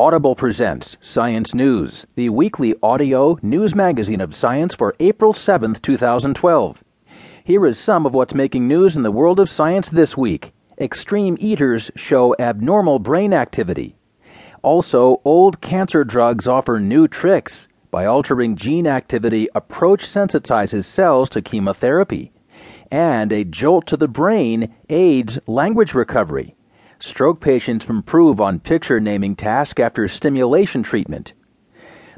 Audible presents Science News, the weekly audio news magazine of science for April 7th, 2012. Here is some of what's making news in the world of science this week. Extreme eaters show abnormal brain activity. Also, old cancer drugs offer new tricks. By altering gene activity, approach sensitizes cells to chemotherapy. And a jolt to the brain aids language recovery. Stroke patients improve on picture naming task after stimulation treatment.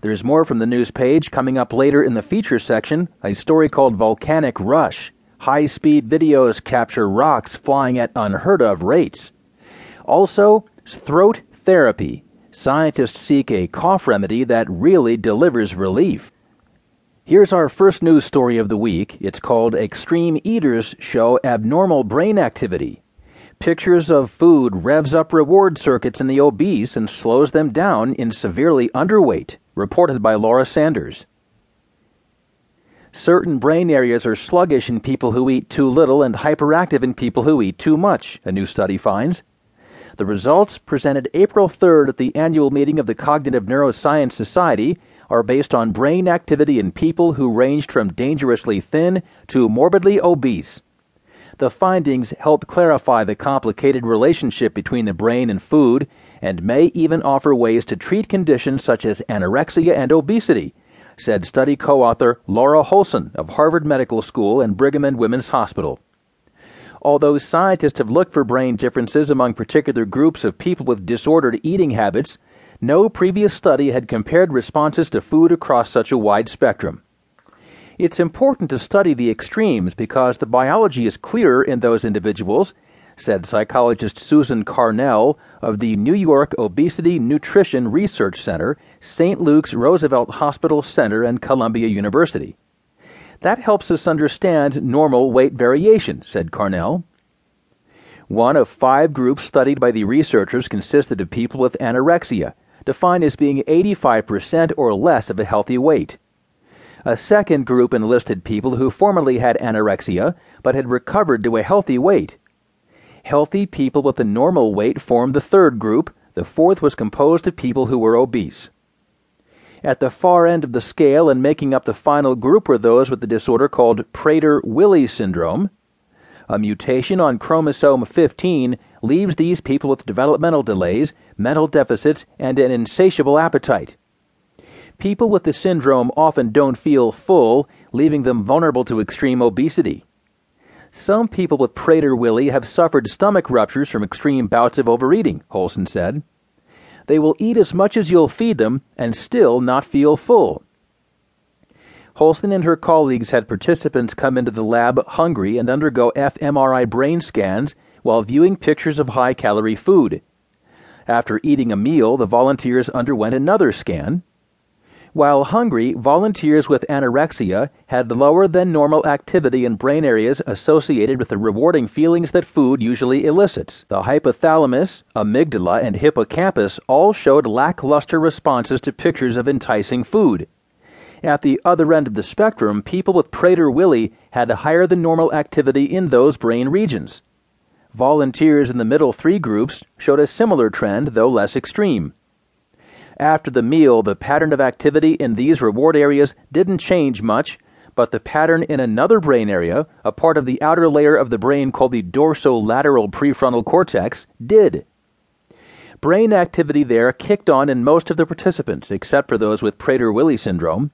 There's more from the news page coming up later in the feature section, a story called Volcanic Rush. High speed videos capture rocks flying at unheard of rates. Also, throat therapy. Scientists seek a cough remedy that really delivers relief. Here's our first news story of the week. It's called Extreme Eaters Show Abnormal Brain Activity. Pictures of food revs up reward circuits in the obese and slows them down in severely underweight, reported by Laura Sanders. Certain brain areas are sluggish in people who eat too little and hyperactive in people who eat too much, a new study finds. The results, presented April 3rd at the annual meeting of the Cognitive Neuroscience Society, are based on brain activity in people who ranged from dangerously thin to morbidly obese. The findings help clarify the complicated relationship between the brain and food and may even offer ways to treat conditions such as anorexia and obesity, said study co author Laura Holsen of Harvard Medical School and Brigham and Women's Hospital. Although scientists have looked for brain differences among particular groups of people with disordered eating habits, no previous study had compared responses to food across such a wide spectrum. It's important to study the extremes because the biology is clearer in those individuals, said psychologist Susan Carnell of the New York Obesity Nutrition Research Center, St. Luke's Roosevelt Hospital Center, and Columbia University. That helps us understand normal weight variation, said Carnell. One of five groups studied by the researchers consisted of people with anorexia, defined as being 85% or less of a healthy weight. A second group enlisted people who formerly had anorexia but had recovered to a healthy weight. Healthy people with a normal weight formed the third group. The fourth was composed of people who were obese. At the far end of the scale and making up the final group were those with the disorder called Prader-Willi syndrome. A mutation on chromosome 15 leaves these people with developmental delays, mental deficits, and an insatiable appetite. People with the syndrome often don't feel full, leaving them vulnerable to extreme obesity. Some people with Prader-Willi have suffered stomach ruptures from extreme bouts of overeating, Holsen said. They will eat as much as you'll feed them and still not feel full. Holsen and her colleagues had participants come into the lab hungry and undergo fMRI brain scans while viewing pictures of high calorie food. After eating a meal, the volunteers underwent another scan. While hungry, volunteers with anorexia had lower than normal activity in brain areas associated with the rewarding feelings that food usually elicits. The hypothalamus, amygdala, and hippocampus all showed lackluster responses to pictures of enticing food. At the other end of the spectrum, people with Prader-Willi had higher than normal activity in those brain regions. Volunteers in the middle three groups showed a similar trend, though less extreme. After the meal, the pattern of activity in these reward areas didn't change much, but the pattern in another brain area, a part of the outer layer of the brain called the dorsolateral prefrontal cortex, did. Brain activity there kicked on in most of the participants, except for those with Prader-Willi syndrome.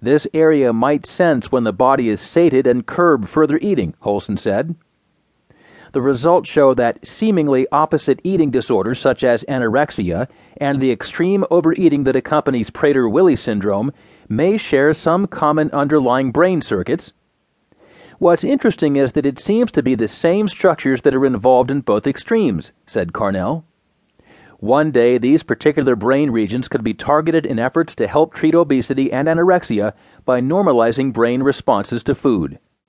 This area might sense when the body is sated and curb further eating, Holsen said. The results show that seemingly opposite eating disorders such as anorexia and the extreme overeating that accompanies Prader-Willi syndrome may share some common underlying brain circuits. What's interesting is that it seems to be the same structures that are involved in both extremes, said Carnell. One day, these particular brain regions could be targeted in efforts to help treat obesity and anorexia by normalizing brain responses to food.